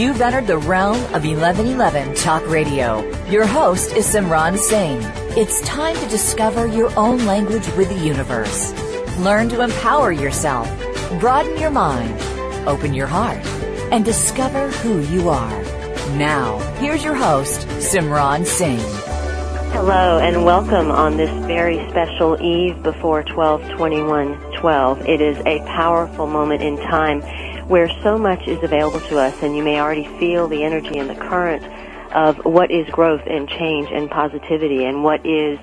You've entered the realm of 1111 Talk Radio. Your host is Simran Singh. It's time to discover your own language with the universe. Learn to empower yourself, broaden your mind, open your heart, and discover who you are. Now, here's your host, Simran Singh. Hello and welcome on this very special eve before 122112. It is a powerful moment in time where so much is available to us and you may already feel the energy and the current of what is growth and change and positivity and what is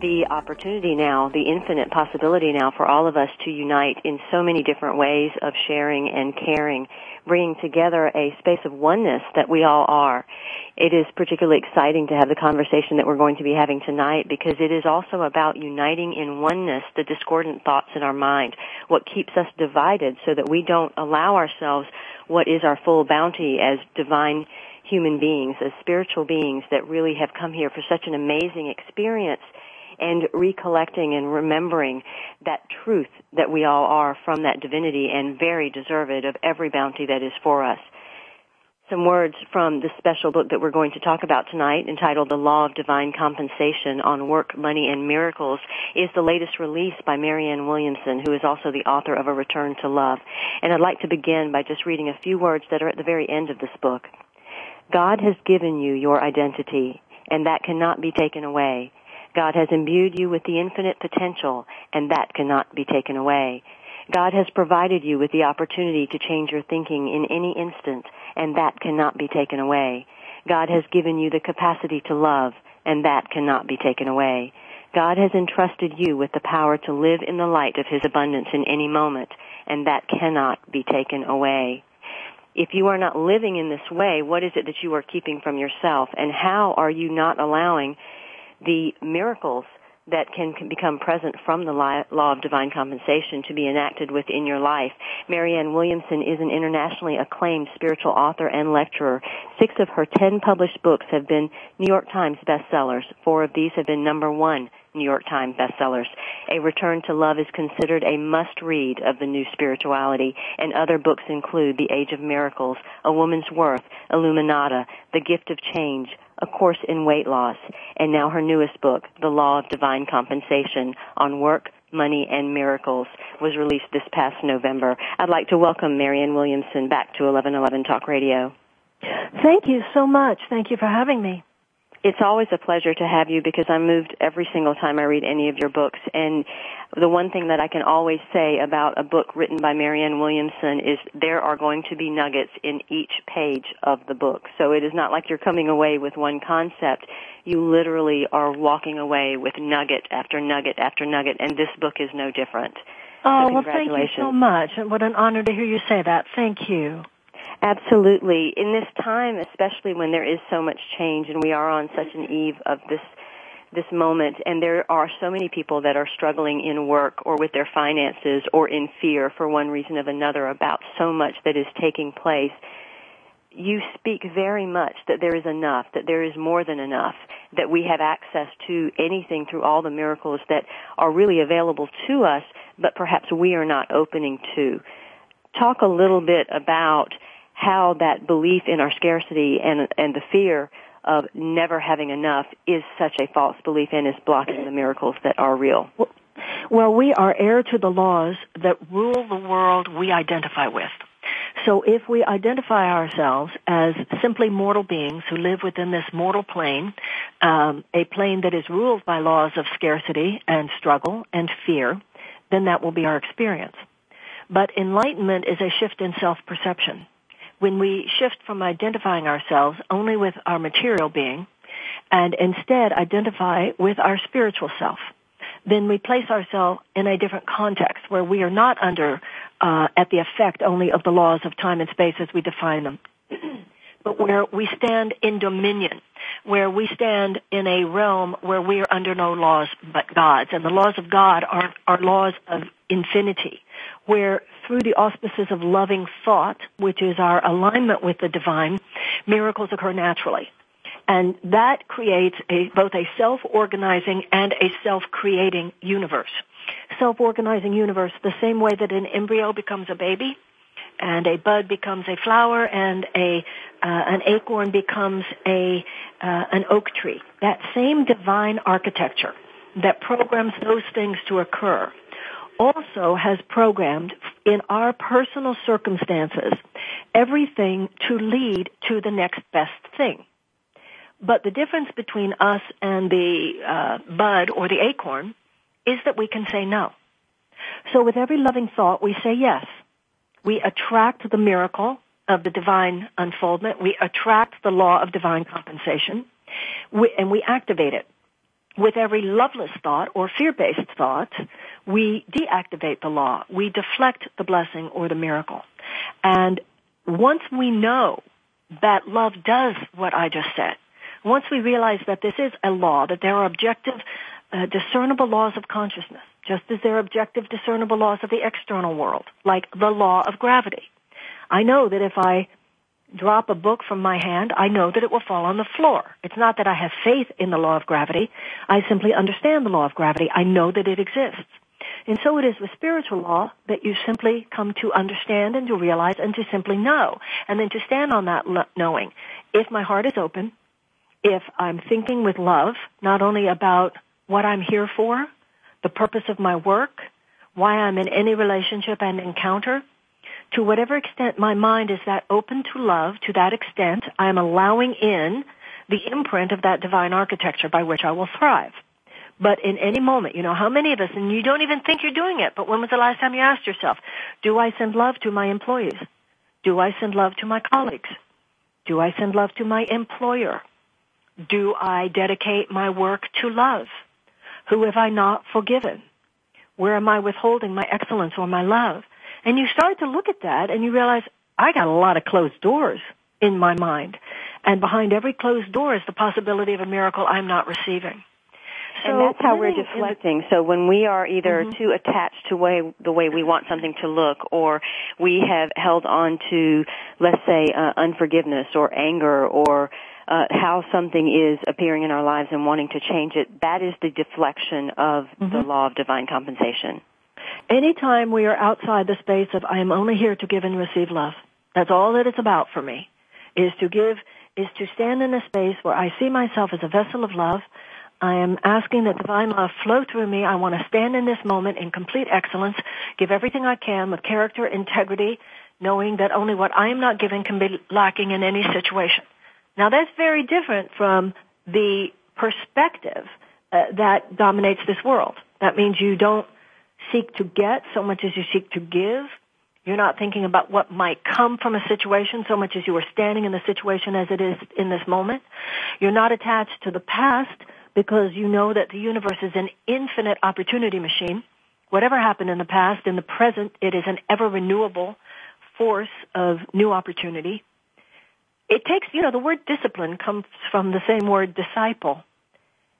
the opportunity now, the infinite possibility now for all of us to unite in so many different ways of sharing and caring, bringing together a space of oneness that we all are it is particularly exciting to have the conversation that we're going to be having tonight because it is also about uniting in oneness the discordant thoughts in our mind, what keeps us divided so that we don't allow ourselves what is our full bounty as divine human beings, as spiritual beings that really have come here for such an amazing experience and recollecting and remembering that truth that we all are from that divinity and very deserved of every bounty that is for us some words from the special book that we're going to talk about tonight entitled The Law of Divine Compensation on Work, Money, and Miracles is the latest release by Marianne Williamson, who is also the author of A Return to Love. And I'd like to begin by just reading a few words that are at the very end of this book. God has given you your identity, and that cannot be taken away. God has imbued you with the infinite potential, and that cannot be taken away. God has provided you with the opportunity to change your thinking in any instant, and that cannot be taken away. God has given you the capacity to love, and that cannot be taken away. God has entrusted you with the power to live in the light of His abundance in any moment, and that cannot be taken away. If you are not living in this way, what is it that you are keeping from yourself, and how are you not allowing the miracles that can become present from the law of divine compensation to be enacted within your life. Marianne Williamson is an internationally acclaimed spiritual author and lecturer. Six of her ten published books have been New York Times bestsellers. Four of these have been number one New York Times bestsellers. A Return to Love is considered a must read of the new spirituality, and other books include The Age of Miracles, A Woman's Worth, Illuminata, The Gift of Change, A Course in Weight Loss, and now her newest book, The Law of Divine Compensation on Work, Money, and Miracles, was released this past November. I'd like to welcome Marianne Williamson back to 1111 Talk Radio. Thank you so much. Thank you for having me it's always a pleasure to have you because I'm moved every single time I read any of your books. And the one thing that I can always say about a book written by Marianne Williamson is there are going to be nuggets in each page of the book. So it is not like you're coming away with one concept. You literally are walking away with nugget after nugget after nugget, and this book is no different. Oh, so well, thank you so much. And what an honor to hear you say that. Thank you. Absolutely. In this time, especially when there is so much change and we are on such an eve of this this moment and there are so many people that are struggling in work or with their finances or in fear for one reason or another about so much that is taking place you speak very much that there is enough, that there is more than enough, that we have access to anything through all the miracles that are really available to us, but perhaps we are not opening to. Talk a little bit about how that belief in our scarcity and and the fear of never having enough is such a false belief and is blocking the miracles that are real. Well, we are heir to the laws that rule the world we identify with. So if we identify ourselves as simply mortal beings who live within this mortal plane, um, a plane that is ruled by laws of scarcity and struggle and fear, then that will be our experience. But enlightenment is a shift in self-perception. When we shift from identifying ourselves only with our material being and instead identify with our spiritual self, then we place ourselves in a different context where we are not under uh, at the effect only of the laws of time and space as we define them, but where we stand in dominion, where we stand in a realm where we are under no laws but God's, and the laws of God are, are laws of infinity, where through the auspices of loving thought, which is our alignment with the divine, miracles occur naturally. And that creates a, both a self-organizing and a self-creating universe. Self-organizing universe the same way that an embryo becomes a baby and a bud becomes a flower and a uh, an acorn becomes a uh, an oak tree. That same divine architecture that programs those things to occur also has programmed in our personal circumstances everything to lead to the next best thing. But the difference between us and the uh, bud or the acorn is that we can say no. So with every loving thought, we say yes. We attract the miracle of the divine unfoldment. We attract the law of divine compensation, we, and we activate it. With every loveless thought or fear-based thought, we deactivate the law. We deflect the blessing or the miracle. And once we know that love does what I just said, once we realize that this is a law, that there are objective, uh, discernible laws of consciousness, just as there are objective, discernible laws of the external world, like the law of gravity. I know that if I drop a book from my hand, I know that it will fall on the floor. It's not that I have faith in the law of gravity. I simply understand the law of gravity. I know that it exists. And so it is with spiritual law that you simply come to understand and to realize and to simply know. And then to stand on that knowing. If my heart is open, if I'm thinking with love, not only about what I'm here for, the purpose of my work, why I'm in any relationship and encounter, to whatever extent my mind is that open to love, to that extent, I am allowing in the imprint of that divine architecture by which I will thrive. But in any moment, you know, how many of us, and you don't even think you're doing it, but when was the last time you asked yourself, do I send love to my employees? Do I send love to my colleagues? Do I send love to my employer? Do I dedicate my work to love? Who have I not forgiven? Where am I withholding my excellence or my love? And you start to look at that and you realize, I got a lot of closed doors in my mind. And behind every closed door is the possibility of a miracle I'm not receiving. So and that's how we're deflecting. So when we are either mm-hmm. too attached to way, the way we want something to look, or we have held on to, let's say, uh, unforgiveness or anger or uh, how something is appearing in our lives and wanting to change it, that is the deflection of mm-hmm. the law of divine compensation. Anytime we are outside the space of I am only here to give and receive love, that's all that it's about for me, is to give, is to stand in a space where I see myself as a vessel of love. I am asking that divine love flow through me. I want to stand in this moment in complete excellence, give everything I can with character, integrity, knowing that only what I am not giving can be lacking in any situation. Now that's very different from the perspective uh, that dominates this world. That means you don't seek to get so much as you seek to give. You're not thinking about what might come from a situation so much as you are standing in the situation as it is in this moment. You're not attached to the past because you know that the universe is an infinite opportunity machine. Whatever happened in the past, in the present, it is an ever renewable force of new opportunity it takes, you know, the word discipline comes from the same word disciple.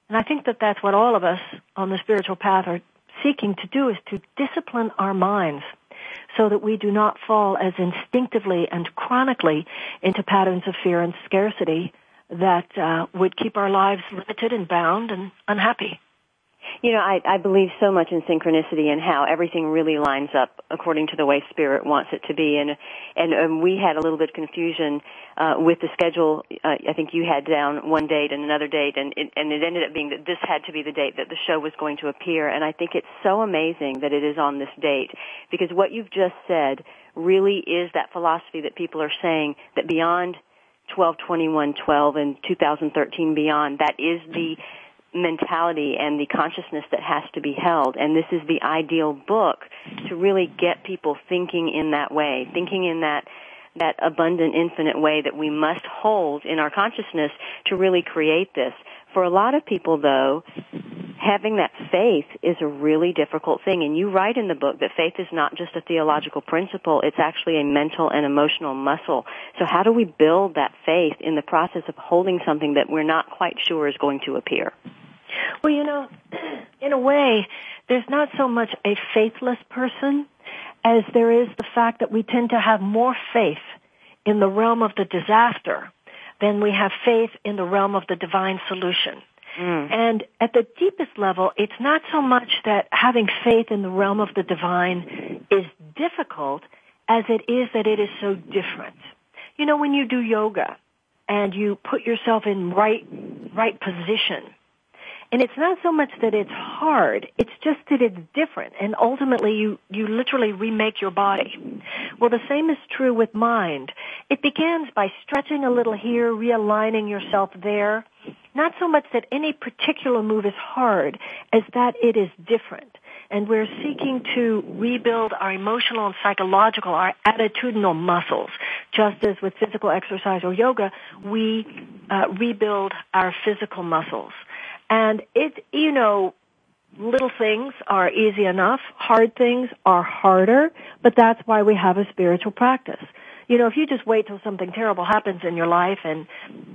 And I think that that's what all of us on the spiritual path are seeking to do is to discipline our minds so that we do not fall as instinctively and chronically into patterns of fear and scarcity that uh, would keep our lives limited and bound and unhappy. You know, I, I believe so much in synchronicity and how everything really lines up according to the way Spirit wants it to be. And and um, we had a little bit of confusion uh, with the schedule. Uh, I think you had down one date and another date, and it, and it ended up being that this had to be the date that the show was going to appear. And I think it's so amazing that it is on this date because what you've just said really is that philosophy that people are saying that beyond 12, 21, 12, and 2013 beyond, that is the mentality and the consciousness that has to be held. And this is the ideal book to really get people thinking in that way, thinking in that that abundant infinite way that we must hold in our consciousness to really create this. For a lot of people though, having that faith is a really difficult thing. And you write in the book that faith is not just a theological principle, it's actually a mental and emotional muscle. So how do we build that faith in the process of holding something that we're not quite sure is going to appear? Well, you know, in a way, there's not so much a faithless person as there is the fact that we tend to have more faith in the realm of the disaster than we have faith in the realm of the divine solution. Mm. And at the deepest level, it's not so much that having faith in the realm of the divine is difficult as it is that it is so different. You know, when you do yoga and you put yourself in right, right position, and it's not so much that it's hard, it's just that it's different. And ultimately you, you literally remake your body. Well, the same is true with mind. It begins by stretching a little here, realigning yourself there. Not so much that any particular move is hard as that it is different. And we're seeking to rebuild our emotional and psychological, our attitudinal muscles. Just as with physical exercise or yoga, we uh, rebuild our physical muscles. And it, you know, little things are easy enough. Hard things are harder, but that's why we have a spiritual practice. You know, if you just wait till something terrible happens in your life and,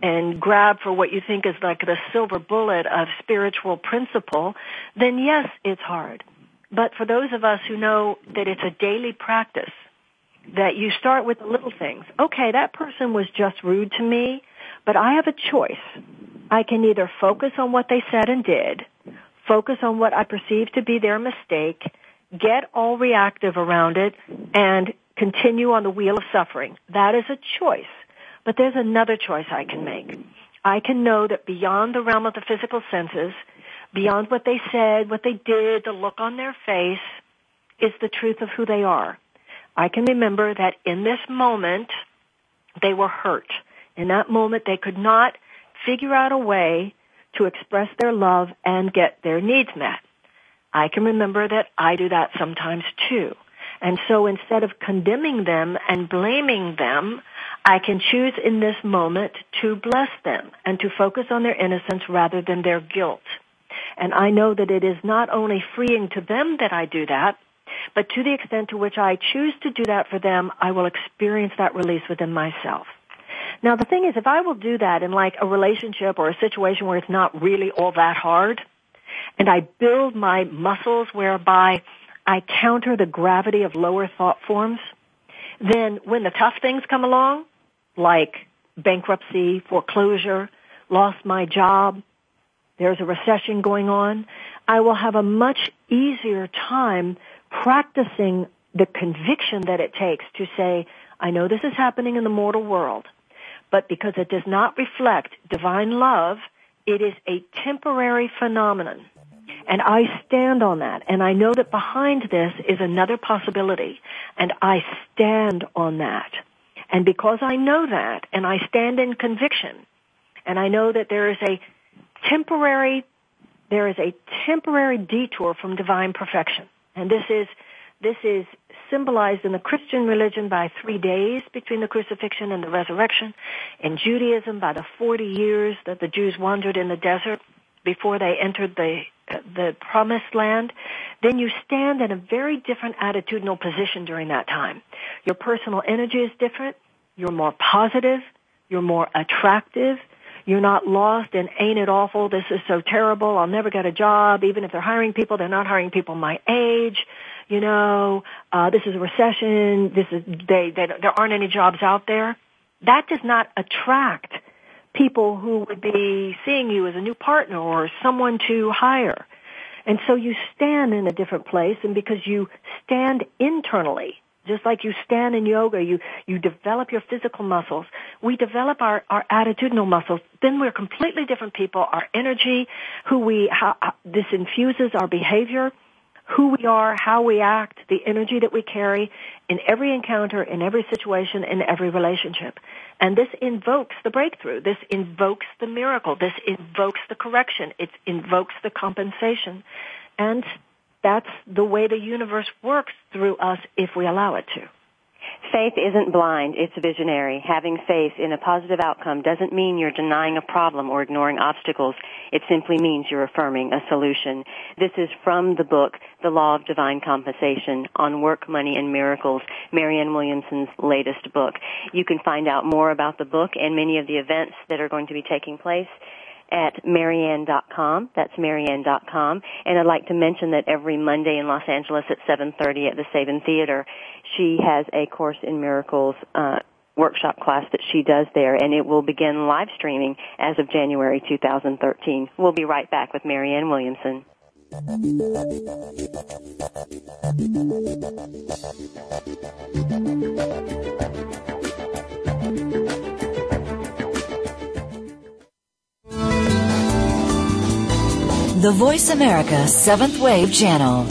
and grab for what you think is like the silver bullet of spiritual principle, then yes, it's hard. But for those of us who know that it's a daily practice, that you start with the little things. Okay, that person was just rude to me, but I have a choice. I can either focus on what they said and did, focus on what I perceive to be their mistake, get all reactive around it, and continue on the wheel of suffering. That is a choice. But there's another choice I can make. I can know that beyond the realm of the physical senses, beyond what they said, what they did, the look on their face, is the truth of who they are. I can remember that in this moment, they were hurt. In that moment, they could not figure out a way to express their love and get their needs met. I can remember that I do that sometimes too. And so instead of condemning them and blaming them, I can choose in this moment to bless them and to focus on their innocence rather than their guilt. And I know that it is not only freeing to them that I do that, but to the extent to which I choose to do that for them, I will experience that release within myself. Now the thing is, if I will do that in like a relationship or a situation where it's not really all that hard, and I build my muscles whereby I counter the gravity of lower thought forms, then when the tough things come along, like bankruptcy, foreclosure, lost my job, there's a recession going on, I will have a much easier time practicing the conviction that it takes to say, I know this is happening in the mortal world but because it does not reflect divine love, it is a temporary phenomenon. And I stand on that. And I know that behind this is another possibility. And I stand on that. And because I know that, and I stand in conviction, and I know that there is a temporary, there is a temporary detour from divine perfection. And this is, this is symbolized in the Christian religion by three days between the crucifixion and the resurrection. In Judaism by the 40 years that the Jews wandered in the desert before they entered the the promised land, then you stand in a very different attitudinal position during that time. Your personal energy is different. You're more positive. You're more attractive. You're not lost and ain't it awful? This is so terrible. I'll never get a job. Even if they're hiring people, they're not hiring people my age you know, uh, this is a recession, this is, they, they, there aren't any jobs out there. That does not attract people who would be seeing you as a new partner or someone to hire. And so you stand in a different place and because you stand internally, just like you stand in yoga, you, you develop your physical muscles. We develop our, our attitudinal muscles. Then we're completely different people. Our energy, who we, how, this infuses our behavior who we are, how we act, the energy that we carry in every encounter, in every situation, in every relationship. And this invokes the breakthrough. This invokes the miracle. This invokes the correction. It invokes the compensation. And that's the way the universe works through us if we allow it to. Faith isn't blind, it's visionary. Having faith in a positive outcome doesn't mean you're denying a problem or ignoring obstacles. It simply means you're affirming a solution. This is from the book, The Law of Divine Compensation on Work, Money, and Miracles, Marianne Williamson's latest book. You can find out more about the book and many of the events that are going to be taking place at marianne.com. That's marianne.com. And I'd like to mention that every Monday in Los Angeles at 7.30 at the Saban Theater, she has a Course in Miracles, uh, workshop class that she does there and it will begin live streaming as of January 2013. We'll be right back with Marianne Williamson. The Voice America Seventh Wave Channel.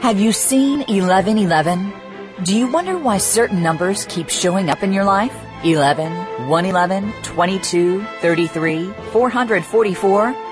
Have you seen 1111? Do you wonder why certain numbers keep showing up in your life? 11, 111, 22, 33, 444?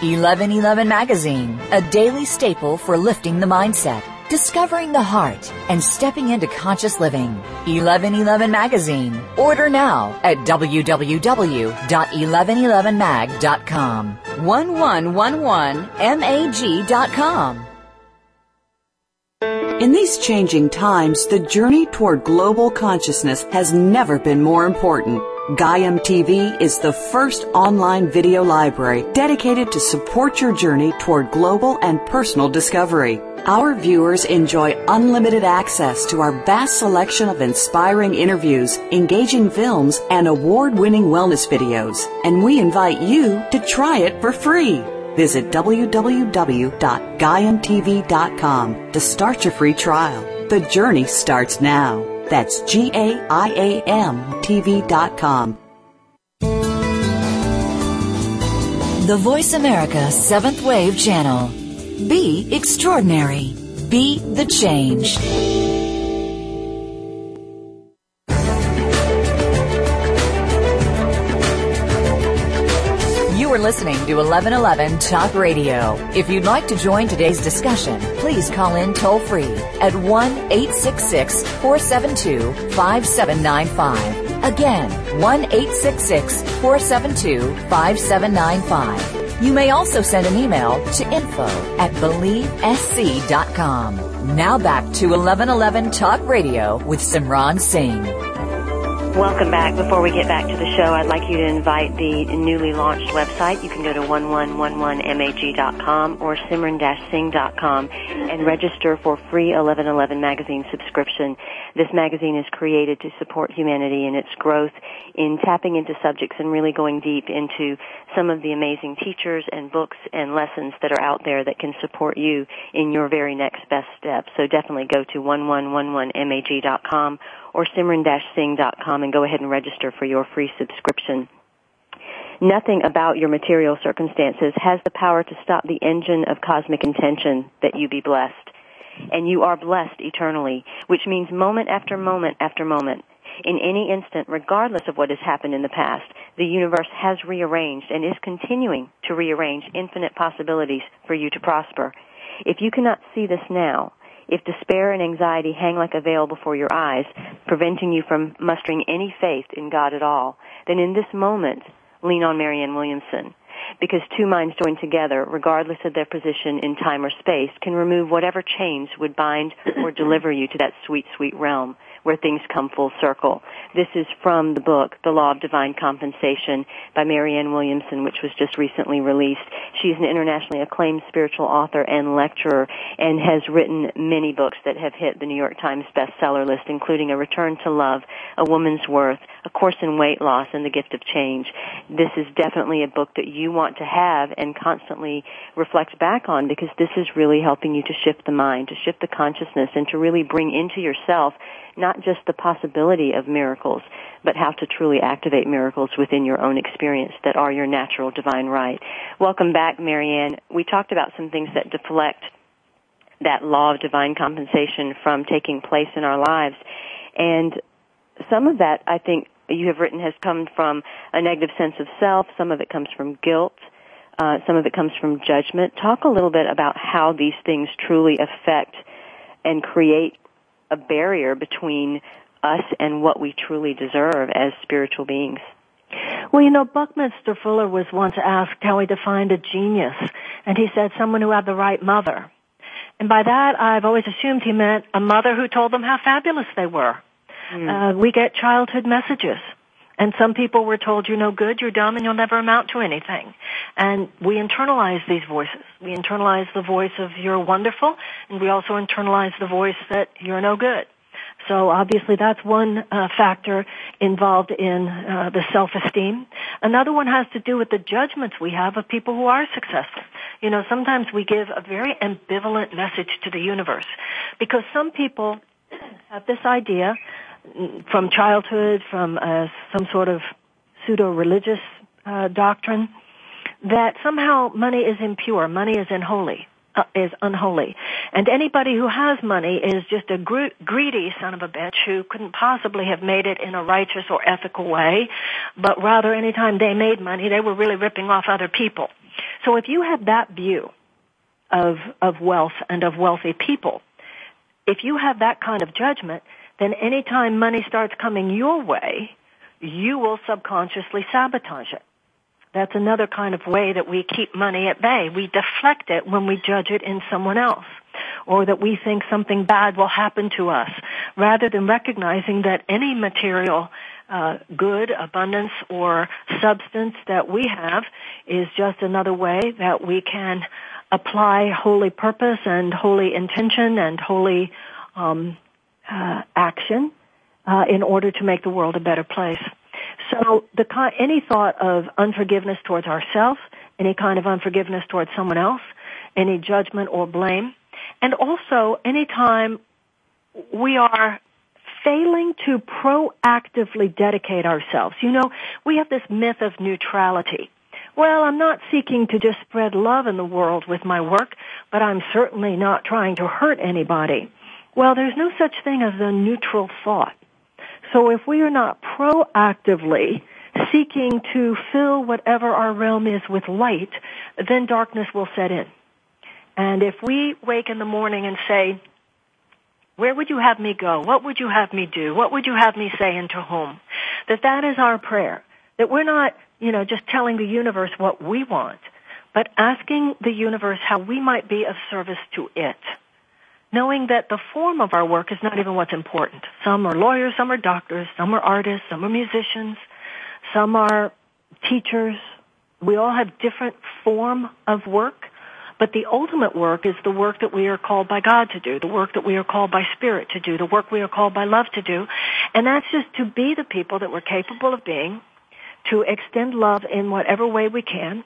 1111 Magazine, a daily staple for lifting the mindset, discovering the heart, and stepping into conscious living. 1111 Magazine. Order now at www.1111mag.com. 1111mag.com. In these changing times, the journey toward global consciousness has never been more important. Gaiam TV is the first online video library dedicated to support your journey toward global and personal discovery. Our viewers enjoy unlimited access to our vast selection of inspiring interviews, engaging films, and award-winning wellness videos. And we invite you to try it for free. Visit www.gaiamtv.com to start your free trial. The journey starts now. That's G-A-I-A-M TV.com. The Voice America Seventh Wave Channel. Be extraordinary. Be the change. Listening to 1111 Talk Radio. If you'd like to join today's discussion, please call in toll free at 1 866 472 5795. Again, 1 866 472 5795. You may also send an email to info at believesc.com. Now back to 1111 Talk Radio with Simran Singh. Welcome back. Before we get back to the show, I'd like you to invite the newly launched website. You can go to 1111mag.com or simran-singh.com and register for free 1111 magazine subscription. This magazine is created to support humanity in its growth in tapping into subjects and really going deep into some of the amazing teachers and books and lessons that are out there that can support you in your very next best step. So definitely go to 1111mag.com or simran-singh.com and go ahead and register for your free subscription. Nothing about your material circumstances has the power to stop the engine of cosmic intention that you be blessed. And you are blessed eternally, which means moment after moment after moment. In any instant, regardless of what has happened in the past, the universe has rearranged and is continuing to rearrange infinite possibilities for you to prosper. If you cannot see this now, if despair and anxiety hang like a veil before your eyes, preventing you from mustering any faith in God at all, then in this moment, lean on Marianne Williamson. Because two minds joined together, regardless of their position in time or space, can remove whatever chains would bind or deliver you to that sweet, sweet realm where things come full circle. This is from the book, The Law of Divine Compensation by Marianne Williamson, which was just recently released. She's an internationally acclaimed spiritual author and lecturer and has written many books that have hit the New York Times bestseller list, including A Return to Love, A Woman's Worth, A Course in Weight Loss, and The Gift of Change. This is definitely a book that you want to have and constantly reflect back on because this is really helping you to shift the mind, to shift the consciousness, and to really bring into yourself not just the possibility of miracles, but how to truly activate miracles within your own experience that are your natural divine right. Welcome back, Marianne. We talked about some things that deflect that law of divine compensation from taking place in our lives. And some of that, I think, you have written has come from a negative sense of self. Some of it comes from guilt. Uh, some of it comes from judgment. Talk a little bit about how these things truly affect and create a barrier between us and what we truly deserve as spiritual beings. Well, you know, Buckminster Fuller was once asked how he defined a genius, and he said someone who had the right mother. And by that, I've always assumed he meant a mother who told them how fabulous they were. Mm. Uh, we get childhood messages. And some people were told you're no good, you're dumb, and you'll never amount to anything. And we internalize these voices. We internalize the voice of you're wonderful, and we also internalize the voice that you're no good. So obviously that's one uh, factor involved in uh, the self-esteem. Another one has to do with the judgments we have of people who are successful. You know, sometimes we give a very ambivalent message to the universe because some people have this idea from childhood, from uh, some sort of pseudo-religious uh, doctrine, that somehow money is impure, money is unholy. Uh, is unholy. And anybody who has money is just a gr- greedy son of a bitch who couldn't possibly have made it in a righteous or ethical way, but rather anytime they made money, they were really ripping off other people. So if you have that view of, of wealth and of wealthy people, if you have that kind of judgment, then anytime money starts coming your way, you will subconsciously sabotage it. That's another kind of way that we keep money at bay. We deflect it when we judge it in someone else. Or that we think something bad will happen to us, rather than recognizing that any material uh, good, abundance, or substance that we have is just another way that we can apply holy purpose and holy intention and holy um, uh, action uh, in order to make the world a better place. So the any thought of unforgiveness towards ourselves, any kind of unforgiveness towards someone else, any judgment or blame, and also any time we are failing to proactively dedicate ourselves. You know, we have this myth of neutrality. Well, I'm not seeking to just spread love in the world with my work, but I'm certainly not trying to hurt anybody. Well, there's no such thing as a neutral thought. So if we are not proactively seeking to fill whatever our realm is with light, then darkness will set in. And if we wake in the morning and say, where would you have me go? What would you have me do? What would you have me say and to whom? That that is our prayer. That we're not, you know, just telling the universe what we want, but asking the universe how we might be of service to it knowing that the form of our work is not even what's important. Some are lawyers, some are doctors, some are artists, some are musicians, some are teachers. We all have different form of work, but the ultimate work is the work that we are called by God to do, the work that we are called by Spirit to do, the work we are called by love to do, and that's just to be the people that we're capable of being, to extend love in whatever way we can,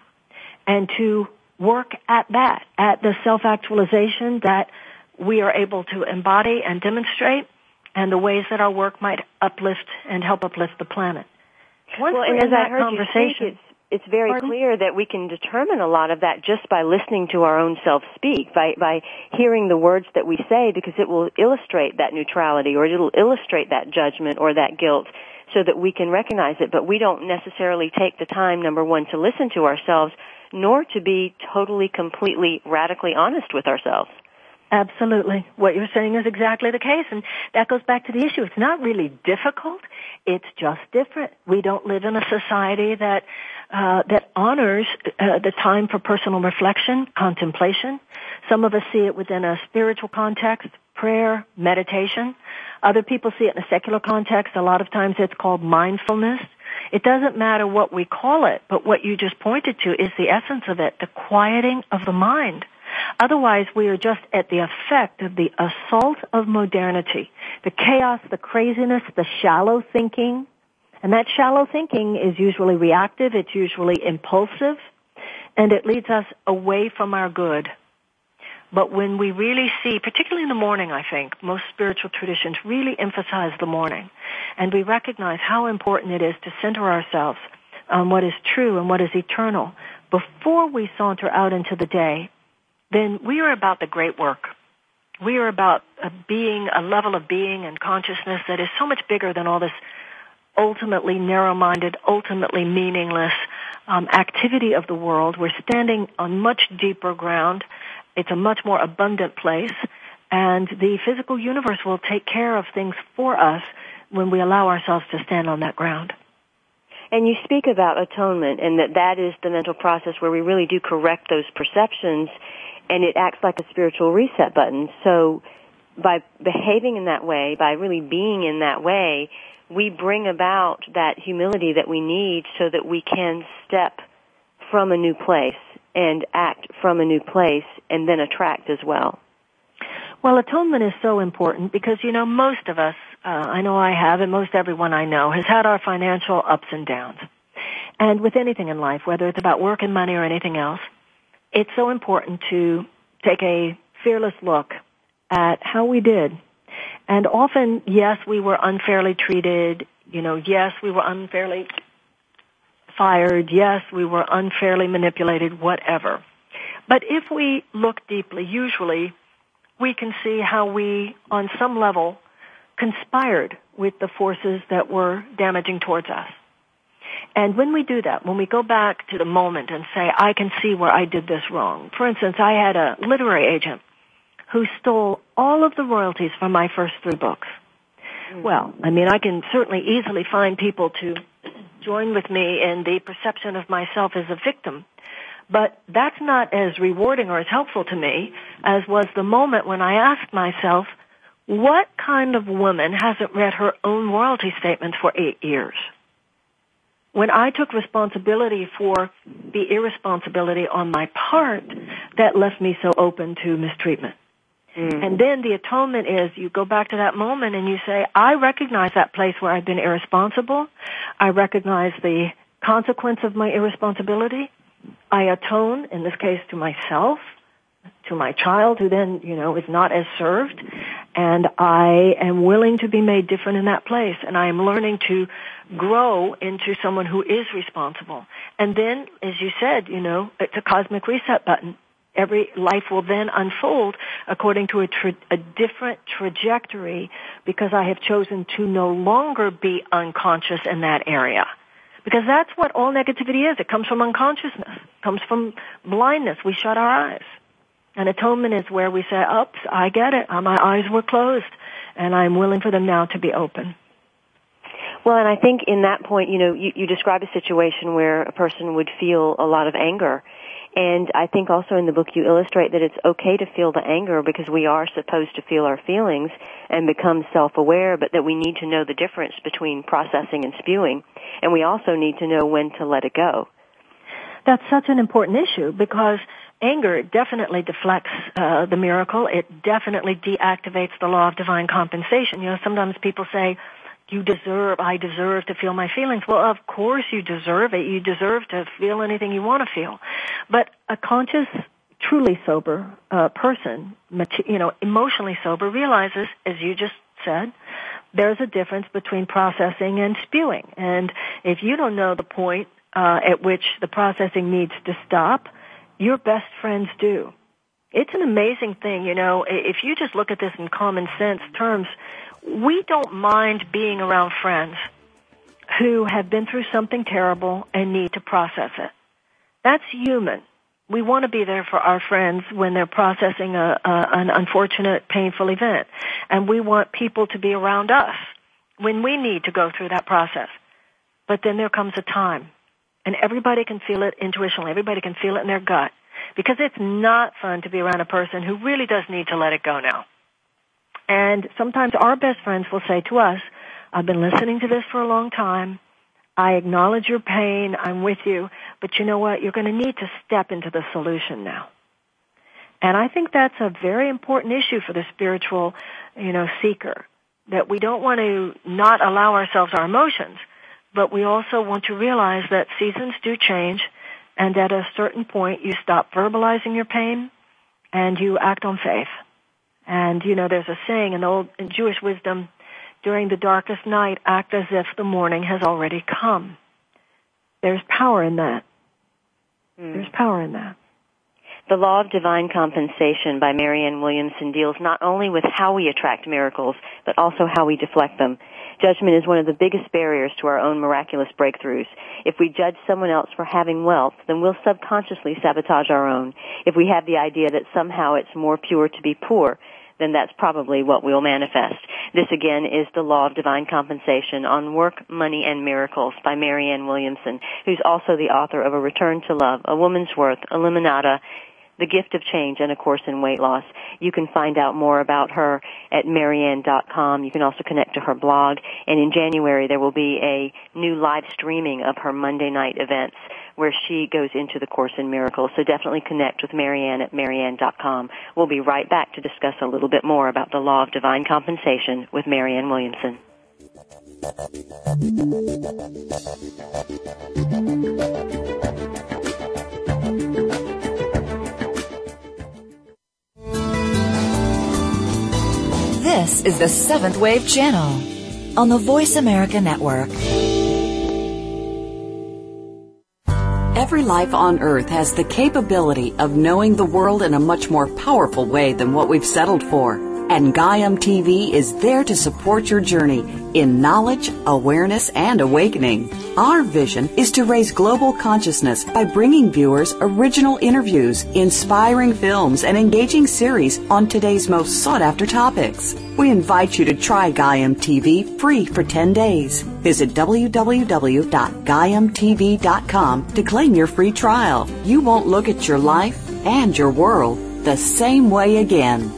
and to work at that, at the self-actualization that we are able to embody and demonstrate and the ways that our work might uplift and help uplift the planet. Once well, and as I heard you speak, it's, it's very Pardon? clear that we can determine a lot of that just by listening to our own self speak, by, by hearing the words that we say, because it will illustrate that neutrality or it'll illustrate that judgment or that guilt so that we can recognize it. But we don't necessarily take the time, number one, to listen to ourselves, nor to be totally, completely, radically honest with ourselves. Absolutely. What you're saying is exactly the case. And that goes back to the issue. It's not really difficult. It's just different. We don't live in a society that uh, that honors uh, the time for personal reflection, contemplation. Some of us see it within a spiritual context, prayer, meditation. Other people see it in a secular context. A lot of times it's called mindfulness. It doesn't matter what we call it, but what you just pointed to is the essence of it, the quieting of the mind. Otherwise, we are just at the effect of the assault of modernity, the chaos, the craziness, the shallow thinking. And that shallow thinking is usually reactive, it's usually impulsive, and it leads us away from our good. But when we really see, particularly in the morning, I think, most spiritual traditions really emphasize the morning. And we recognize how important it is to center ourselves on what is true and what is eternal before we saunter out into the day then we are about the great work. We are about a being, a level of being and consciousness that is so much bigger than all this ultimately narrow-minded, ultimately meaningless um, activity of the world. We're standing on much deeper ground. It's a much more abundant place, and the physical universe will take care of things for us when we allow ourselves to stand on that ground. And you speak about atonement and that that is the mental process where we really do correct those perceptions and it acts like a spiritual reset button. So by behaving in that way, by really being in that way, we bring about that humility that we need so that we can step from a new place and act from a new place and then attract as well. Well, atonement is so important because, you know, most of us, uh, I know I have, and most everyone I know has had our financial ups and downs. And with anything in life, whether it's about work and money or anything else, it's so important to take a fearless look at how we did. And often, yes, we were unfairly treated. You know, yes, we were unfairly fired. Yes, we were unfairly manipulated, whatever. But if we look deeply, usually we can see how we, on some level, conspired with the forces that were damaging towards us. And when we do that, when we go back to the moment and say, I can see where I did this wrong. For instance, I had a literary agent who stole all of the royalties from my first three books. Mm. Well, I mean, I can certainly easily find people to join with me in the perception of myself as a victim. But that's not as rewarding or as helpful to me as was the moment when I asked myself, what kind of woman hasn't read her own royalty statements for eight years? when I took responsibility for the irresponsibility on my part, that left me so open to mistreatment. Mm. And then the atonement is you go back to that moment and you say, I recognize that place where I've been irresponsible. I recognize the consequence of my irresponsibility. I atone, in this case, to myself, to my child who then, you know, is not as served. And I am willing to be made different in that place. And I am learning to grow into someone who is responsible. And then, as you said, you know, it's a cosmic reset button. Every life will then unfold according to a, tra- a different trajectory because I have chosen to no longer be unconscious in that area. Because that's what all negativity is. It comes from unconsciousness. It comes from blindness. We shut our eyes. And atonement is where we say, oops, I get it. My eyes were closed and I'm willing for them now to be open. Well, and I think in that point, you know, you, you describe a situation where a person would feel a lot of anger. And I think also in the book you illustrate that it's okay to feel the anger because we are supposed to feel our feelings and become self-aware, but that we need to know the difference between processing and spewing. And we also need to know when to let it go. That's such an important issue because anger definitely deflects uh, the miracle. It definitely deactivates the law of divine compensation. You know, sometimes people say, you deserve, I deserve to feel my feelings. Well, of course you deserve it. You deserve to feel anything you want to feel. But a conscious, truly sober uh, person, you know, emotionally sober, realizes, as you just said, there's a difference between processing and spewing. And if you don't know the point uh, at which the processing needs to stop, your best friends do. It's an amazing thing, you know, if you just look at this in common sense terms, we don't mind being around friends who have been through something terrible and need to process it. That's human. We want to be there for our friends when they're processing a, a, an unfortunate, painful event. And we want people to be around us when we need to go through that process. But then there comes a time And everybody can feel it intuitionally. Everybody can feel it in their gut. Because it's not fun to be around a person who really does need to let it go now. And sometimes our best friends will say to us, I've been listening to this for a long time. I acknowledge your pain. I'm with you. But you know what? You're going to need to step into the solution now. And I think that's a very important issue for the spiritual, you know, seeker. That we don't want to not allow ourselves our emotions, but we also want to realize that seasons do change and at a certain point you stop verbalizing your pain and you act on faith. And you know, there's a saying in old in Jewish wisdom, during the darkest night, act as if the morning has already come. There's power in that. Mm. There's power in that. The Law of Divine Compensation by Marianne Williamson deals not only with how we attract miracles, but also how we deflect them. Judgment is one of the biggest barriers to our own miraculous breakthroughs. If we judge someone else for having wealth, then we'll subconsciously sabotage our own. If we have the idea that somehow it's more pure to be poor, then that's probably what we'll manifest. This again is The Law of Divine Compensation on Work, Money, and Miracles by Marianne Williamson, who's also the author of A Return to Love, A Woman's Worth, Illuminata, the Gift of Change and a course in weight loss. You can find out more about her at marianne.com. You can also connect to her blog. And in January there will be a new live streaming of her Monday night events where she goes into the Course in Miracles. So definitely connect with Marianne at marianne.com. We'll be right back to discuss a little bit more about the law of divine compensation with Marianne Williamson. This is the Seventh Wave Channel on the Voice America Network. Every life on Earth has the capability of knowing the world in a much more powerful way than what we've settled for. And Gaiam TV is there to support your journey in knowledge, awareness, and awakening. Our vision is to raise global consciousness by bringing viewers original interviews, inspiring films, and engaging series on today's most sought after topics. We invite you to try Gaiam TV free for 10 days. Visit www.gaiamtv.com to claim your free trial. You won't look at your life and your world the same way again.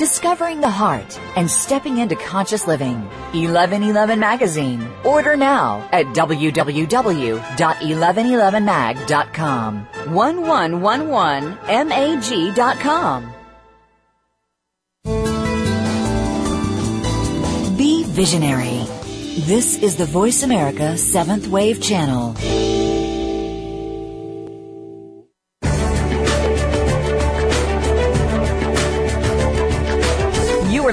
discovering the heart, and stepping into conscious living. 1111 Magazine. Order now at www.1111mag.com. 1111mag.com. Be visionary. This is the Voice America Seventh Wave Channel.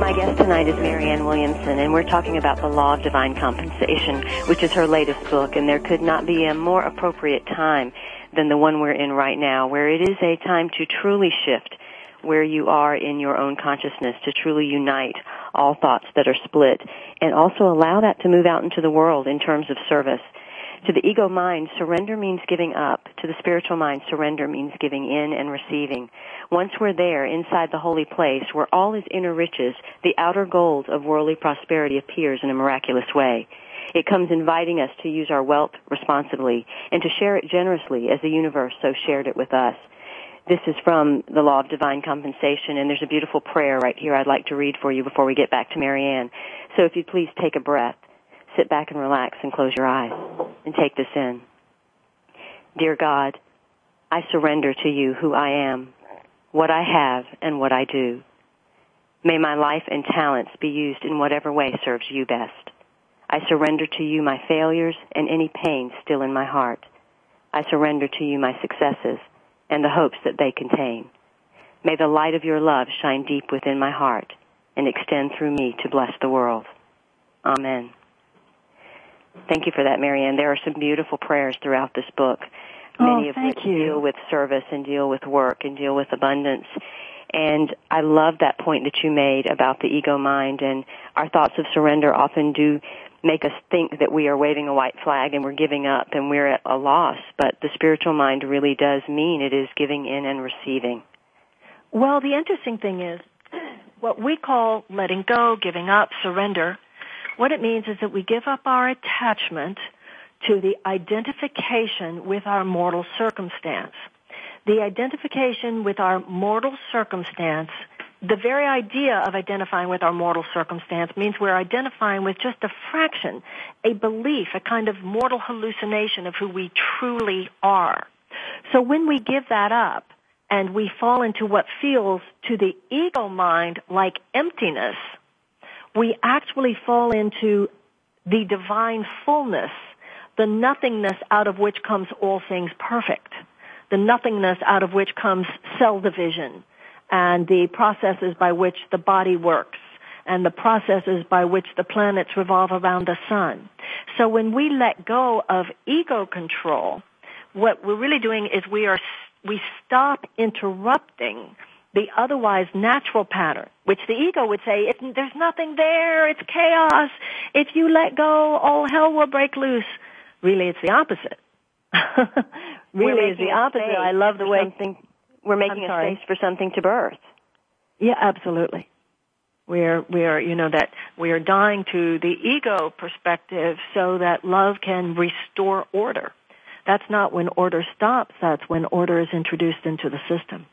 My guest tonight is Marianne Williamson, and we're talking about the Law of Divine Compensation, which is her latest book, and there could not be a more appropriate time than the one we're in right now, where it is a time to truly shift where you are in your own consciousness, to truly unite all thoughts that are split, and also allow that to move out into the world in terms of service. To the ego mind, surrender means giving up. To the spiritual mind, surrender means giving in and receiving. Once we're there, inside the holy place, where all is inner riches, the outer gold of worldly prosperity appears in a miraculous way. It comes inviting us to use our wealth responsibly and to share it generously as the universe so shared it with us. This is from the Law of Divine Compensation, and there's a beautiful prayer right here I'd like to read for you before we get back to Marianne. So if you'd please take a breath, sit back and relax and close your eyes and take this in. Dear God, I surrender to you who I am, what I have, and what I do. May my life and talents be used in whatever way serves you best. I surrender to you my failures and any pain still in my heart. I surrender to you my successes and the hopes that they contain. May the light of your love shine deep within my heart and extend through me to bless the world. Amen. Thank you for that, Marianne. There are some beautiful prayers throughout this book, oh, many oh, of which you. deal with service and deal with work and deal with abundance. And I love that point that you made about the ego mind and our thoughts of surrender often do make us think that we are waving a white flag and we're giving up and we're at a loss. But the spiritual mind really does mean it is giving in and receiving. Well, the interesting thing is what we call letting go, giving up, surrender. What it means is that we give up our attachment to the identification with our mortal circumstance the identification with our mortal circumstance, the very idea of identifying with our mortal circumstance means we're identifying with just a fraction, a belief, a kind of mortal hallucination of who we truly are. So when we give that up and we fall into what feels to the ego mind like emptiness, we actually fall into the divine fullness, the nothingness out of which comes all things perfect the nothingness out of which comes cell division and the processes by which the body works and the processes by which the planets revolve around the sun. So when we let go of ego control, what we're really doing is we are, we stop interrupting the otherwise natural pattern, which the ego would say, there's nothing there, it's chaos. If you let go, all hell will break loose. Really, it's the opposite. really it's the opposite. I love the way something, we're making a space for something to birth. Yeah, absolutely. We're we're you know that we are dying to the ego perspective so that love can restore order. That's not when order stops. That's when order is introduced into the system.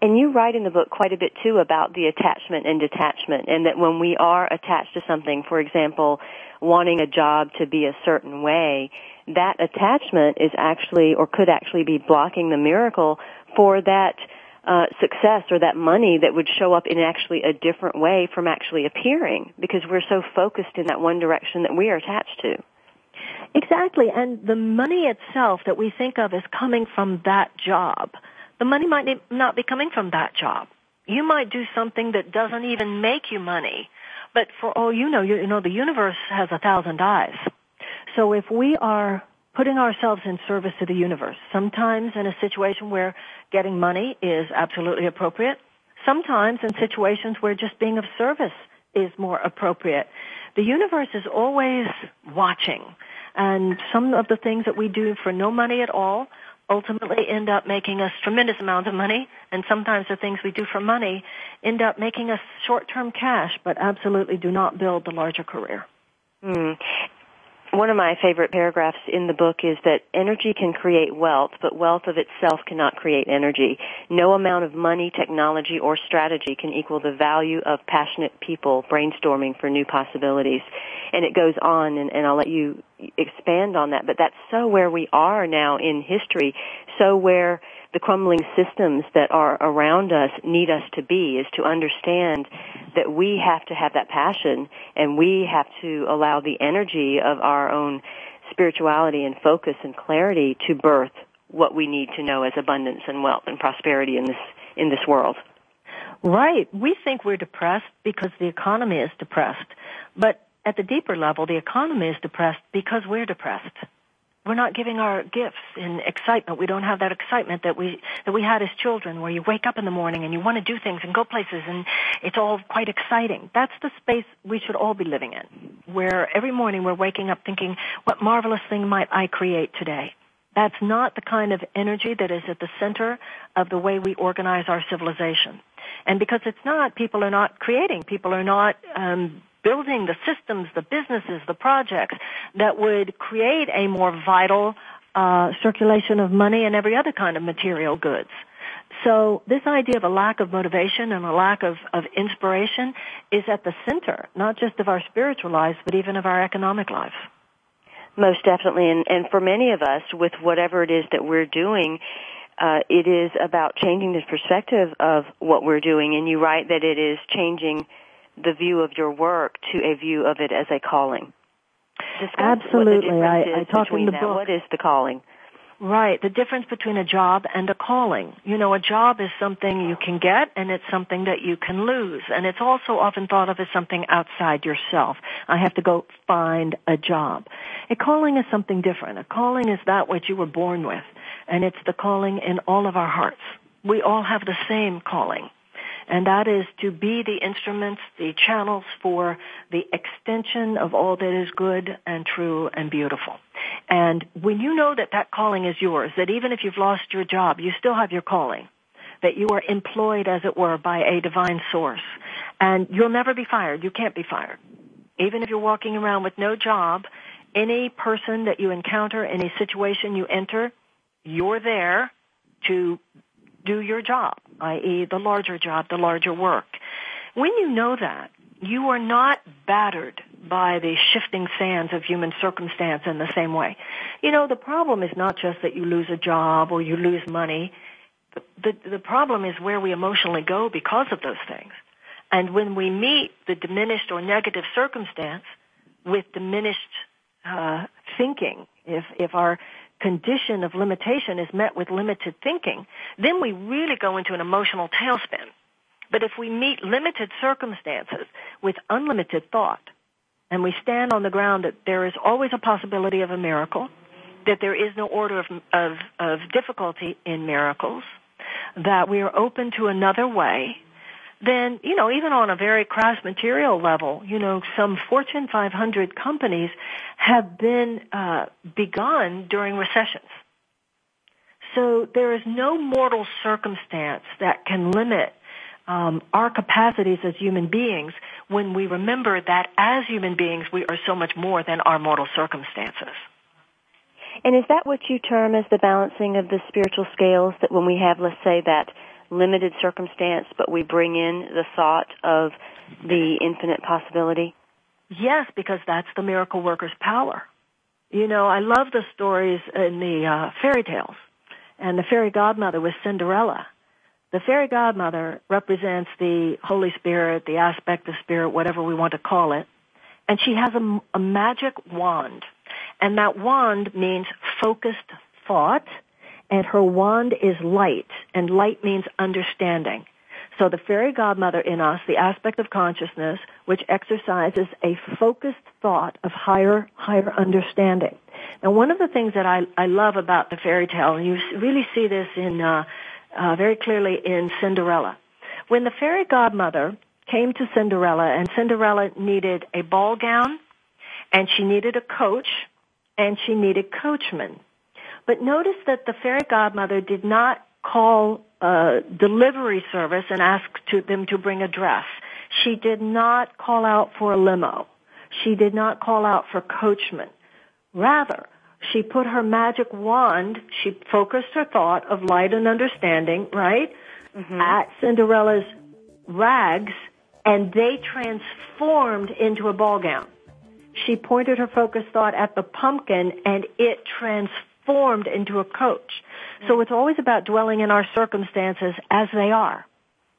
And you write in the book quite a bit too about the attachment and detachment and that when we are attached to something, for example, wanting a job to be a certain way, that attachment is actually or could actually be blocking the miracle for that uh, success or that money that would show up in actually a different way from actually appearing because we're so focused in that one direction that we are attached to. Exactly, and the money itself that we think of as coming from that job, the money might not be coming from that job. You might do something that doesn't even make you money, but for all you know, you, you know the universe has a thousand eyes. So if we are putting ourselves in service to the universe, sometimes in a situation where getting money is absolutely appropriate, sometimes in situations where just being of service is more appropriate. The universe is always watching, and some of the things that we do for no money at all ultimately end up making us tremendous amounts of money, and sometimes the things we do for money end up making us short-term cash, but absolutely do not build the larger career. Mm one of my favorite paragraphs in the book is that energy can create wealth, but wealth of itself cannot create energy. No amount of money, technology, or strategy can equal the value of passionate people brainstorming for new possibilities. And it goes on, and, and I'll let you expand on that, but that's so where we are now in history, so where the crumbling systems that are around us need us to be is to understand that we have to have that passion and we have to allow the energy of our own spirituality and focus and clarity to birth what we need to know as abundance and wealth and prosperity in this in this world. Right. We think we're depressed because the economy is depressed. But at the deeper level, the economy is depressed because we're depressed we're not giving our gifts in excitement. We don't have that excitement that we that we had as children, where you wake up in the morning and you want to do things and go places, and it's all quite exciting. That's the space we should all be living in, where every morning we're waking up thinking, "What marvelous thing might I create today?" That's not the kind of energy that is at the center of the way we organize our civilization. And because it's not, people are not creating. People are not um, building the systems, the businesses, the projects that would create a more vital uh, circulation of money and every other kind of material goods. So this idea of a lack of motivation and a lack of, of inspiration is at the center, not just of our spiritual lives, but even of our economic lives. Most definitely, and, and for many of us, with whatever it is that we're doing, uh, it is about changing the perspective of what we're doing. And you write that it is changing the view of your work to a view of it as a calling. Discuss Absolutely, I, I talk in the that. book. What is the calling? Right. The difference between a job and a calling. You know, a job is something you can get and it's something that you can lose. And it's also often thought of as something outside yourself. I have to go find a job. A calling is something different. A calling is that which you were born with. And it's the calling in all of our hearts. We all have the same calling and that is to be the instruments, the channels for the extension of all that is good and true and beautiful. And when you know that that calling is yours, that even if you've lost your job, you still have your calling, that you are employed, as it were, by a divine source, and you'll never be fired. You can't be fired. Even if you're walking around with no job, any person that you encounter, any situation you enter, you're there to do your job, i.e. the larger job, the larger work. When you know that, you are not battered by the shifting sands of human circumstance in the same way. You know, the problem is not just that you lose a job or you lose money. The, the, problem is where we emotionally go because of those things. And when we meet the diminished or negative circumstance with diminished uh, thinking, if if our condition of limitation is met with limited thinking, then we really go into an emotional tailspin. But if we meet limited circumstances with unlimited thought, and we stand on the ground that there is always a possibility of a miracle, that there is no order of, of, of difficulty in miracles, that we are open to another way, then, you know, even on a very crass material level, you know, some Fortune 500 companies have been uh, begun during recessions. So there is no mortal circumstance that can limit um, our capacities as human beings when we remember that as human beings we are so much more than our mortal circumstances. And is that what you term as the balancing of the spiritual scales? That when we have, let's say, that limited circumstance, but we bring in the thought of the infinite possibility? Yes, because that's the miracle worker's power. You know, I love the stories in the uh, fairy tales. And the fairy godmother was Cinderella. The fairy godmother represents the Holy Spirit, the aspect of spirit, whatever we want to call it. And she has a, a magic wand. And that wand means focused thought and her wand is light, and light means understanding. So the fairy godmother in us, the aspect of consciousness, which exercises a focused thought of higher, higher understanding. Now one of the things that I, I love about the fairy tale, and you really see this in, uh, uh, very clearly in Cinderella. When the fairy godmother came to Cinderella and Cinderella needed a ball gown and she needed a coach and she needed coachmen. But notice that the fairy godmother did not call a delivery service and ask to them to bring a dress. She did not call out for a limo. She did not call out for coachmen. Rather, she put her magic wand, she focused her thought of light and understanding, right, mm-hmm. at Cinderella's rags, and they transformed into a ball gown. She pointed her focused thought at the pumpkin, and it transformed formed into a coach. So it's always about dwelling in our circumstances as they are,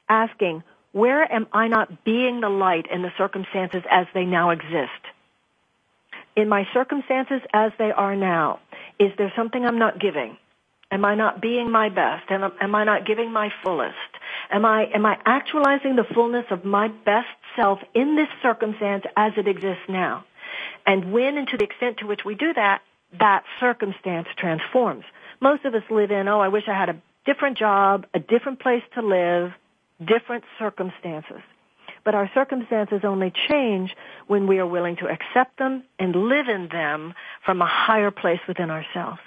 asking, where am I not being the light in the circumstances as they now exist? In my circumstances as they are now, is there something I'm not giving? Am I not being my best? Am, am I not giving my fullest? Am I, am I actualizing the fullness of my best self in this circumstance as it exists now? And when and to the extent to which we do that, that circumstance transforms. Most of us live in, oh, I wish I had a different job, a different place to live, different circumstances. But our circumstances only change when we are willing to accept them and live in them from a higher place within ourselves.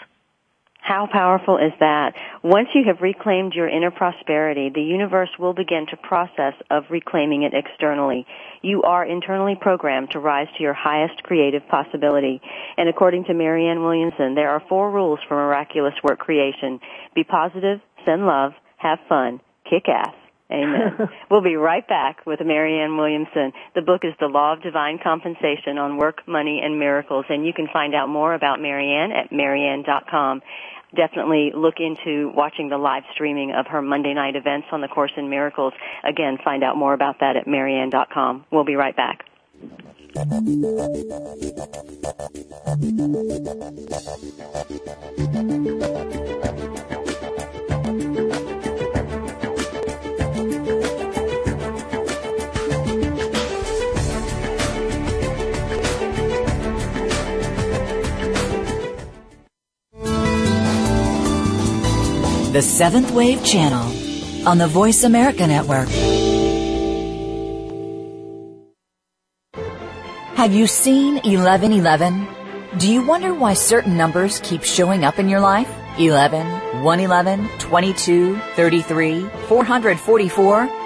How powerful is that? Once you have reclaimed your inner prosperity, the universe will begin to process of reclaiming it externally. You are internally programmed to rise to your highest creative possibility. And according to Marianne Williamson, there are four rules for miraculous work creation. Be positive, send love, have fun, kick ass. Amen. we'll be right back with Marianne Williamson. The book is The Law of Divine Compensation on Work, Money, and Miracles, and you can find out more about Marianne at marianne.com definitely look into watching the live streaming of her Monday night events on the Course in Miracles. Again, find out more about that at marianne.com. We'll be right back. The Seventh Wave Channel on the Voice America Network. Have you seen 1111? Do you wonder why certain numbers keep showing up in your life? 11, 111, 22, 33, 444?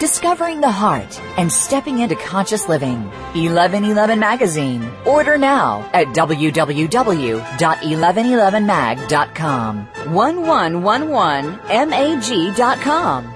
discovering the heart, and stepping into conscious living. 1111 Magazine. Order now at www.1111mag.com. 1111mag.com.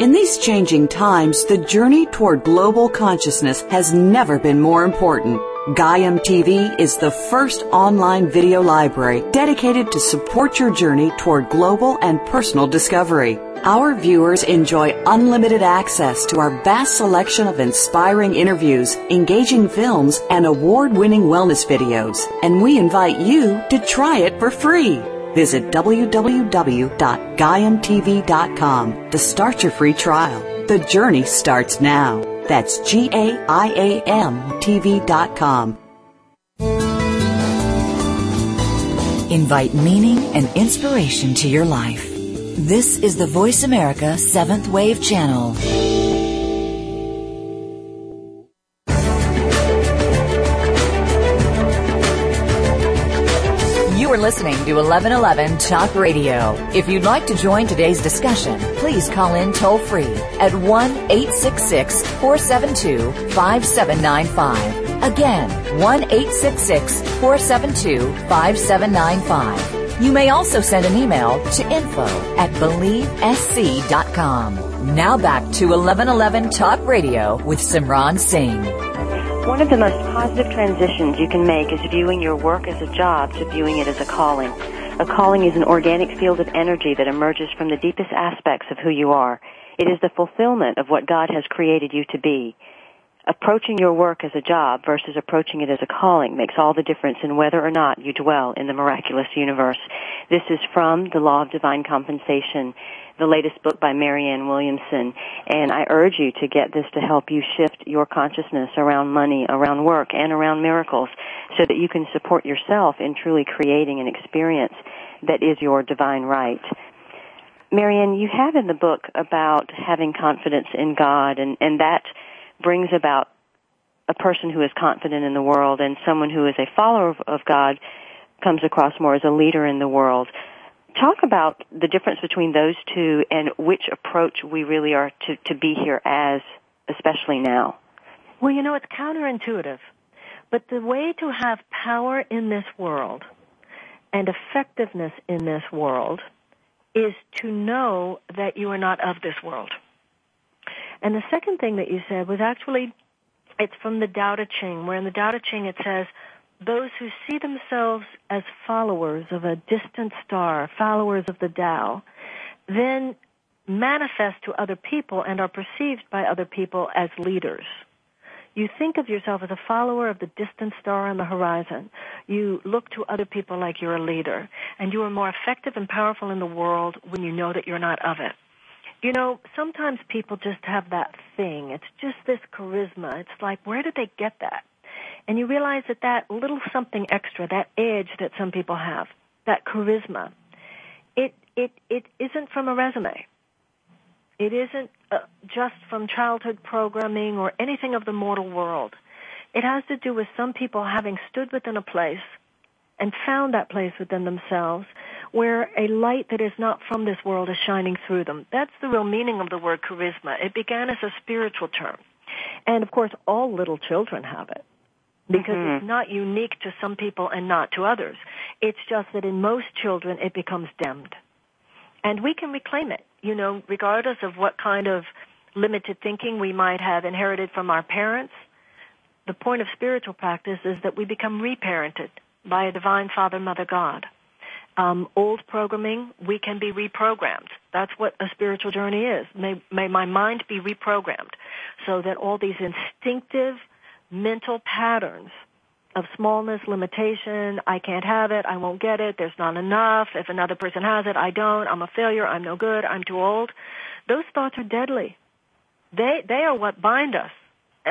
In these changing times, the journey toward global consciousness has never been more important. Gaiam TV is the first online video library dedicated to support your journey toward global and personal discovery. Our viewers enjoy unlimited access to our vast selection of inspiring interviews, engaging films, and award-winning wellness videos. And we invite you to try it for free. Visit www.gaiamtv.com to start your free trial. The journey starts now. That's G-A-I-A-M TV.com. Invite meaning and inspiration to your life. This is the Voice America Seventh Wave Channel. You are listening to 1111 Talk Radio. If you'd like to join today's discussion, please call in toll free at 1 866 472 5795. Again, 1 866 472 5795. You may also send an email to info at believesc.com. Now back to 1111 Talk Radio with Simran Singh. One of the most positive transitions you can make is viewing your work as a job to viewing it as a calling. A calling is an organic field of energy that emerges from the deepest aspects of who you are. It is the fulfillment of what God has created you to be. Approaching your work as a job versus approaching it as a calling makes all the difference in whether or not you dwell in the miraculous universe. This is from The Law of Divine Compensation the latest book by Marianne Williamson. And I urge you to get this to help you shift your consciousness around money, around work, and around miracles so that you can support yourself in truly creating an experience that is your divine right. Marianne, you have in the book about having confidence in God, and, and that brings about a person who is confident in the world, and someone who is a follower of, of God comes across more as a leader in the world talk about the difference between those two and which approach we really are to, to be here as, especially now. Well, you know, it's counterintuitive. But the way to have power in this world and effectiveness in this world is to know that you are not of this world. And the second thing that you said was actually, it's from the Tao Te Ching, where in the Tao Te Ching it says, those who see themselves as followers of a distant star, followers of the Tao, then manifest to other people and are perceived by other people as leaders. You think of yourself as a follower of the distant star on the horizon. You look to other people like you're a leader. And you are more effective and powerful in the world when you know that you're not of it. You know, sometimes people just have that thing. It's just this charisma. It's like, where did they get that? And you realize that that little something extra, that edge that some people have, that charisma, it, it, it isn't from a resume. It isn't uh, just from childhood programming or anything of the mortal world. It has to do with some people having stood within a place and found that place within themselves where a light that is not from this world is shining through them. That's the real meaning of the word charisma. It began as a spiritual term. And of course, all little children have it. Because mm-hmm. it's not unique to some people and not to others. It's just that in most children it becomes dimmed. And we can reclaim it, you know, regardless of what kind of limited thinking we might have inherited from our parents. The point of spiritual practice is that we become reparented by a divine Father, Mother, God um, old programming, we can be reprogrammed. That's what a spiritual journey is. May, may my mind be reprogrammed so that all these instinctive mental patterns of smallness, limitation, I can't have it, I won't get it, there's not enough, if another person has it, I don't, I'm a failure, I'm no good, I'm too old. Those thoughts are deadly. They, they are what bind us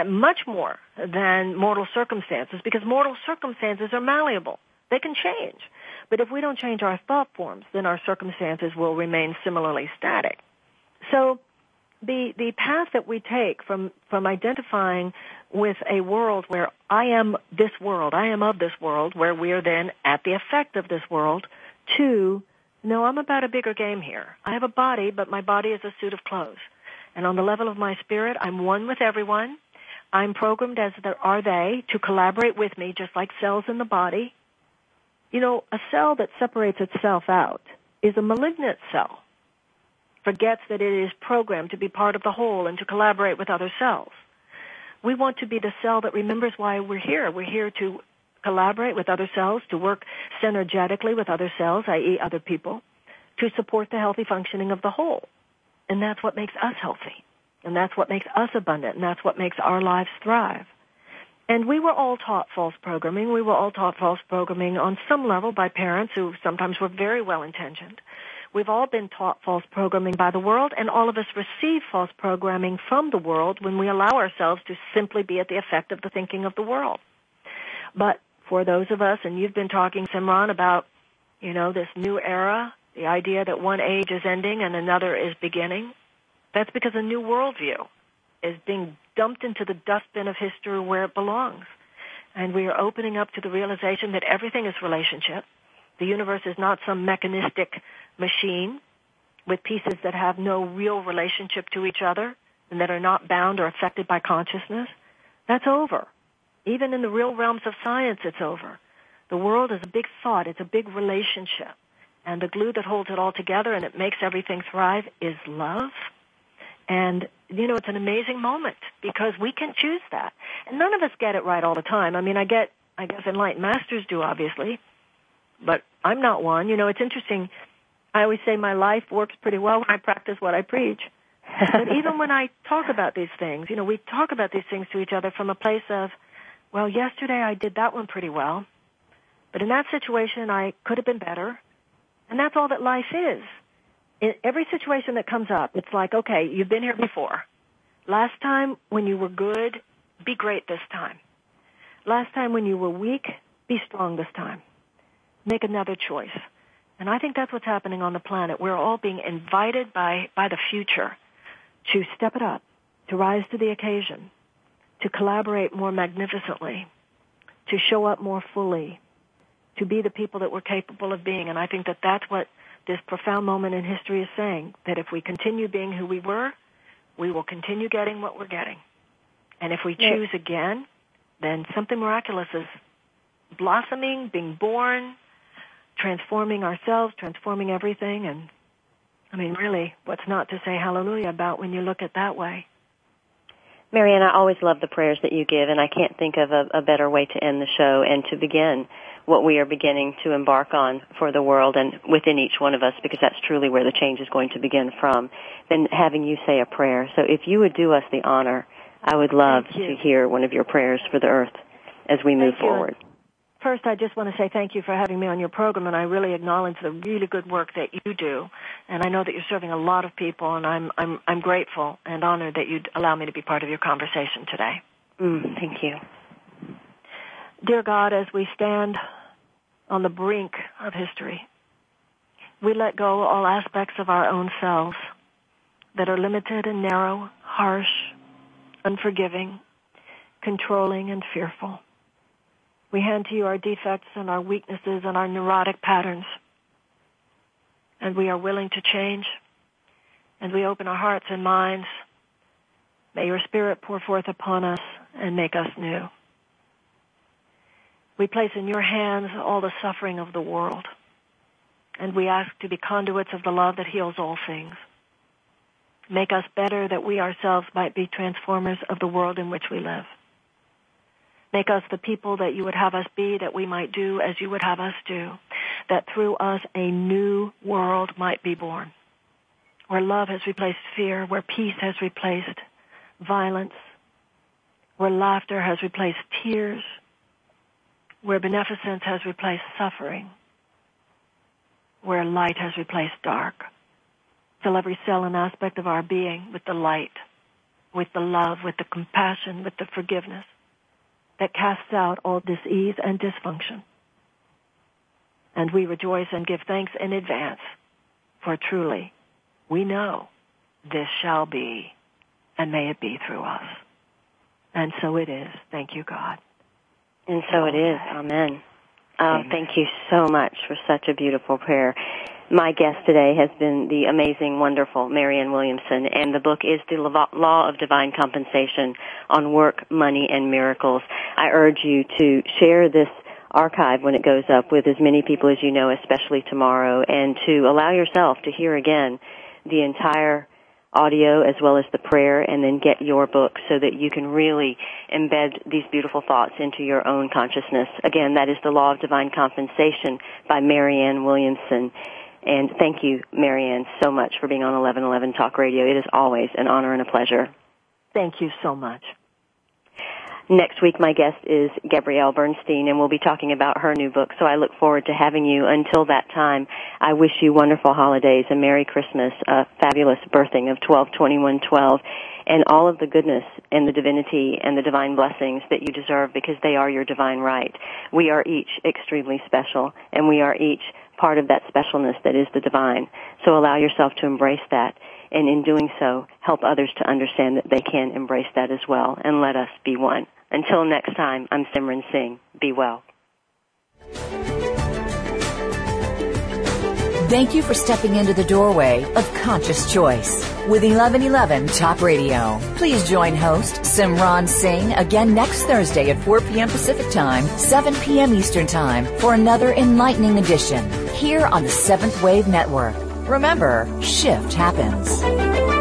much more than mortal circumstances because mortal circumstances are malleable. They can change. But if we don't change our thought forms, then our circumstances will remain similarly static. So the the path that we take from from identifying with a world where I am this world, I am of this world, where we are then at the effect of this world, to no, I'm about a bigger game here. I have a body, but my body is a suit of clothes. And on the level of my spirit, I'm one with everyone. I'm programmed as there are they to collaborate with me, just like cells in the body. You know, a cell that separates itself out is a malignant cell. Forgets that it is programmed to be part of the whole and to collaborate with other cells. We want to be the cell that remembers why we're here. We're here to collaborate with other cells, to work synergetically with other cells, i.e. other people, to support the healthy functioning of the whole. And that's what makes us healthy. And that's what makes us abundant. And that's what makes our lives thrive. And we were all taught false programming. We were all taught false programming on some level by parents who sometimes were very well intentioned. We've all been taught false programming by the world, and all of us receive false programming from the world when we allow ourselves to simply be at the effect of the thinking of the world. But for those of us, and you've been talking, Simran, about, you know, this new era, the idea that one age is ending and another is beginning, that's because a new worldview is being dumped into the dustbin of history where it belongs. And we are opening up to the realization that everything is relationship. The universe is not some mechanistic machine with pieces that have no real relationship to each other and that are not bound or affected by consciousness. That's over. Even in the real realms of science, it's over. The world is a big thought. It's a big relationship. And the glue that holds it all together and it makes everything thrive is love and, you know, it's an amazing moment because we can choose that. And none of us get it right all the time. I mean, I get, I guess enlightened masters do, obviously, but I'm not one. You know, it's interesting. I always say my life works pretty well when I practice what I preach. but even when I talk about these things, you know, we talk about these things to each other from a place of, well, yesterday I did that one pretty well, but in that situation I could have been better. And that's all that life is in every situation that comes up, it's like, okay, you've been here before. Last time when you were good, be great this time. Last time when you were weak, be strong this time. Make another choice. And I think that's what's happening on the planet. We're all being invited by, by the future to step it up, to rise to the occasion, to collaborate more magnificently, to show up more fully, to be the people that we're capable of being. And I think that that's what this profound moment in history is saying that if we continue being who we were, we will continue getting what we're getting. And if we choose again, then something miraculous is blossoming, being born, transforming ourselves, transforming everything. And I mean, really, what's not to say hallelujah about when you look at that way? Marianne, I always love the prayers that you give, and I can't think of a, a better way to end the show and to begin what we are beginning to embark on for the world and within each one of us because that's truly where the change is going to begin from than having you say a prayer. So if you would do us the honor I would love to hear one of your prayers for the earth as we move forward. First, I just want to say thank you for having me on your program, and I really acknowledge the really good work that you do. And I know that you're serving a lot of people, and I'm I'm I'm grateful and honored that you'd allow me to be part of your conversation today. Mm, thank you. Dear God, as we stand on the brink of history, we let go all aspects of our own selves that are limited and narrow, harsh, unforgiving, controlling, and fearful. We hand to you our defects and our weaknesses and our neurotic patterns. And we are willing to change. And we open our hearts and minds. May your spirit pour forth upon us and make us new. We place in your hands all the suffering of the world. And we ask to be conduits of the love that heals all things. Make us better that we ourselves might be transformers of the world in which we live. Make us the people that you would have us be, that we might do as you would have us do, that through us a new world might be born, where love has replaced fear, where peace has replaced violence, where laughter has replaced tears, where beneficence has replaced suffering, where light has replaced dark. Fill every cell and aspect of our being with the light, with the love, with the compassion, with the forgiveness that casts out all disease and dysfunction. And we rejoice and give thanks in advance, for truly we know this shall be, and may it be through us. And so it is. Thank you, God. And so it is. Amen. Oh, thank you so much for such a beautiful prayer. My guest today has been the amazing, wonderful Marianne Williamson, and the book is The Law of Divine Compensation on Work, Money, and Miracles. I urge you to share this archive when it goes up with as many people as you know, especially tomorrow, and to allow yourself to hear again the entire audio as well as the prayer and then get your book so that you can really embed these beautiful thoughts into your own consciousness. Again, that is The Law of Divine Compensation by Marianne Williamson. And thank you, Marianne, so much for being on 1111 Talk Radio. It is always an honor and a pleasure. Thank you so much. Next week, my guest is Gabrielle Bernstein, and we'll be talking about her new book. So I look forward to having you. Until that time, I wish you wonderful holidays, a Merry Christmas, a fabulous birthing of 122112, and all of the goodness and the divinity and the divine blessings that you deserve because they are your divine right. We are each extremely special, and we are each part of that specialness that is the divine. So allow yourself to embrace that. And in doing so, help others to understand that they can embrace that as well. And let us be one. Until next time, I'm Simran Singh. Be well. Thank you for stepping into the doorway of conscious choice with 1111 Talk Radio. Please join host Simran Singh again next Thursday at 4 p.m. Pacific Time, 7 p.m. Eastern Time for another enlightening edition here on the Seventh Wave Network. Remember, shift happens.